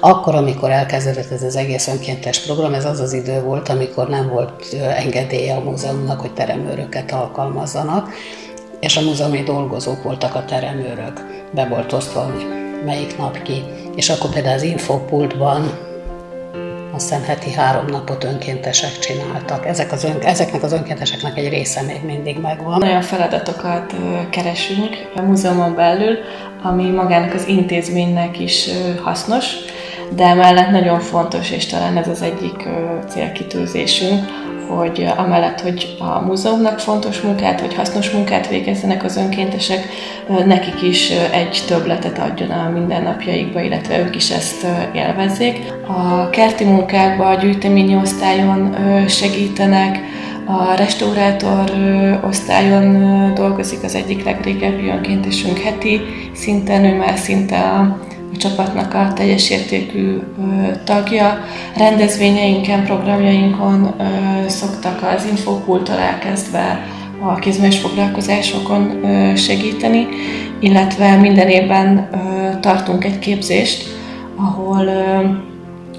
Akkor, amikor elkezdődött ez az egész önkéntes program, ez az az idő volt, amikor nem volt engedélye a múzeumnak, hogy teremőröket alkalmazzanak, és a múzeumi dolgozók voltak a teremőrök. Be volt osztva, hogy melyik nap ki. És akkor például az infopultban aztán heti három napot önkéntesek csináltak. Ezek az ön, ezeknek az önkénteseknek egy része még mindig megvan. Olyan feladatokat keresünk a múzeumon belül, ami magának az intézménynek is hasznos, de emellett nagyon fontos, és talán ez az egyik célkitűzésünk, hogy amellett, hogy a múzeumnak fontos munkát, vagy hasznos munkát végezzenek az önkéntesek, nekik is egy többletet adjon a mindennapjaikba, illetve ők is ezt élvezzék. A kerti munkákban, a gyűjteményi osztályon segítenek, a restaurátor osztályon dolgozik az egyik legrégebbi önkéntesünk heti szinten, ő már szinte a a csapatnak a teljes értékű tagja. Rendezvényeinken, programjainkon szoktak az infopulttal elkezdve a kézműves foglalkozásokon segíteni, illetve minden évben tartunk egy képzést, ahol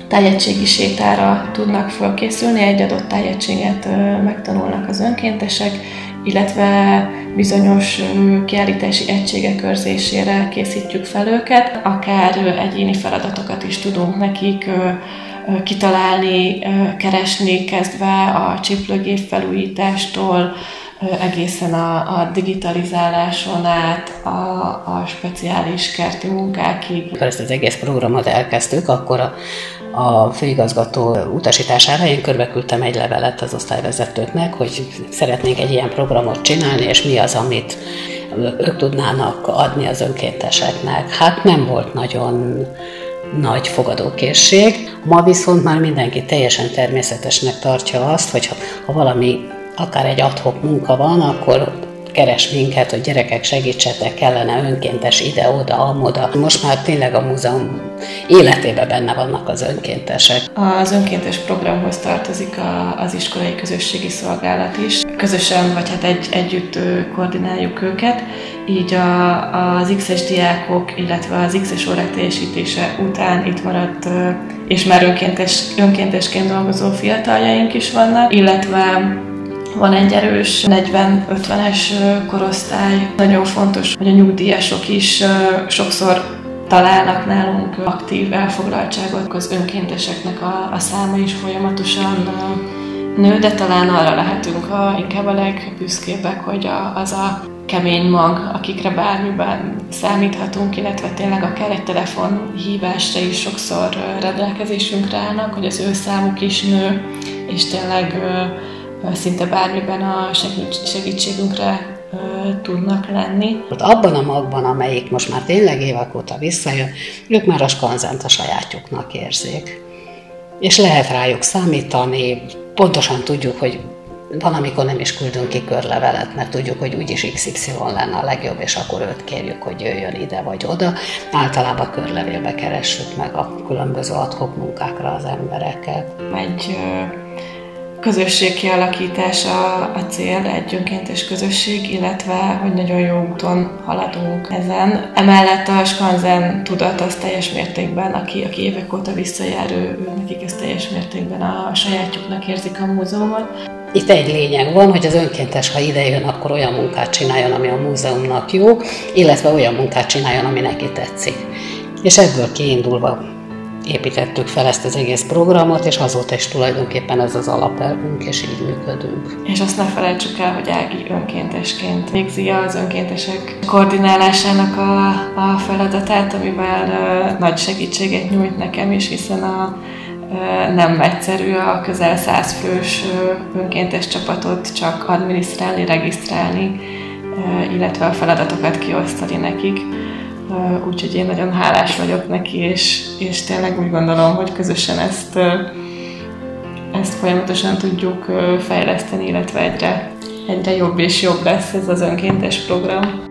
tájegységi sétára tudnak fölkészülni, egy adott tájegységet megtanulnak az önkéntesek, illetve bizonyos kiállítási egységek őrzésére készítjük fel őket, akár egyéni feladatokat is tudunk nekik kitalálni, keresni, kezdve a csiplőgép felújítástól, egészen a, a digitalizáláson át, a, a speciális kerti munkákig. Amikor ezt az egész programot elkezdtük, akkor a, a főigazgató utasítására én körbeküldtem egy levelet az osztályvezetőknek, hogy szeretnénk egy ilyen programot csinálni, és mi az, amit ők tudnának adni az önkénteseknek. Hát nem volt nagyon nagy fogadókészség. Ma viszont már mindenki teljesen természetesnek tartja azt, hogy ha, ha valami akár egy adhok munka van, akkor keres minket, hogy gyerekek segítsetek, kellene önkéntes ide-oda, amoda. Most már tényleg a múzeum életében benne vannak az önkéntesek. Az önkéntes programhoz tartozik a, az iskolai közösségi szolgálat is. Közösen, vagy hát egy, együtt koordináljuk őket, így a, az X-es diákok, illetve az X-es órák teljesítése után itt maradt és már önkéntes, önkéntesként dolgozó fiataljaink is vannak, illetve van egy erős 40-50-es korosztály. Nagyon fontos, hogy a nyugdíjasok is sokszor találnak nálunk aktív elfoglaltságot, az önkénteseknek a, a száma is folyamatosan nő, de talán arra lehetünk a, inkább a legbüszkébbek, hogy a, az a kemény mag, akikre bármiben számíthatunk, illetve tényleg akár egy telefonhívásra is sokszor rendelkezésünkre állnak, hogy az ő számuk is nő, és tényleg szinte bármiben a segítségünkre tudnak lenni. Abban a magban, amelyik most már tényleg évek óta visszajön, ők már a skanzent a sajátjuknak érzik. És lehet rájuk számítani, pontosan tudjuk, hogy van, amikor nem is küldünk ki körlevelet, mert tudjuk, hogy úgyis XY lenne a legjobb, és akkor őt kérjük, hogy jöjjön ide vagy oda. Általában körlevélbe keressük meg a különböző adhok munkákra az embereket. Egy közösség kialakítása a cél, egy önkéntes közösség, illetve hogy nagyon jó úton haladunk ezen. Emellett a skanzen tudat az teljes mértékben, aki, aki évek óta visszajár, ő, nekik ez teljes mértékben a sajátjuknak érzik a múzeumot. Itt egy lényeg van, hogy az önkéntes, ha ide jön, akkor olyan munkát csináljon, ami a múzeumnak jó, illetve olyan munkát csináljon, ami neki tetszik. És ebből kiindulva építettük fel ezt az egész programot, és azóta is tulajdonképpen ez az alapelvünk, és így működünk. És azt ne felejtsük el, hogy Ági önkéntesként végzi az önkéntesek koordinálásának a, a feladatát, amivel uh, nagy segítséget nyújt nekem is, hiszen a nem egyszerű a közel száz fős önkéntes csapatot csak adminisztrálni, regisztrálni, illetve a feladatokat kiosztani nekik úgyhogy én nagyon hálás vagyok neki, és, és tényleg úgy gondolom, hogy közösen ezt, ezt folyamatosan tudjuk fejleszteni, illetve egyre, egyre jobb és jobb lesz ez az önkéntes program.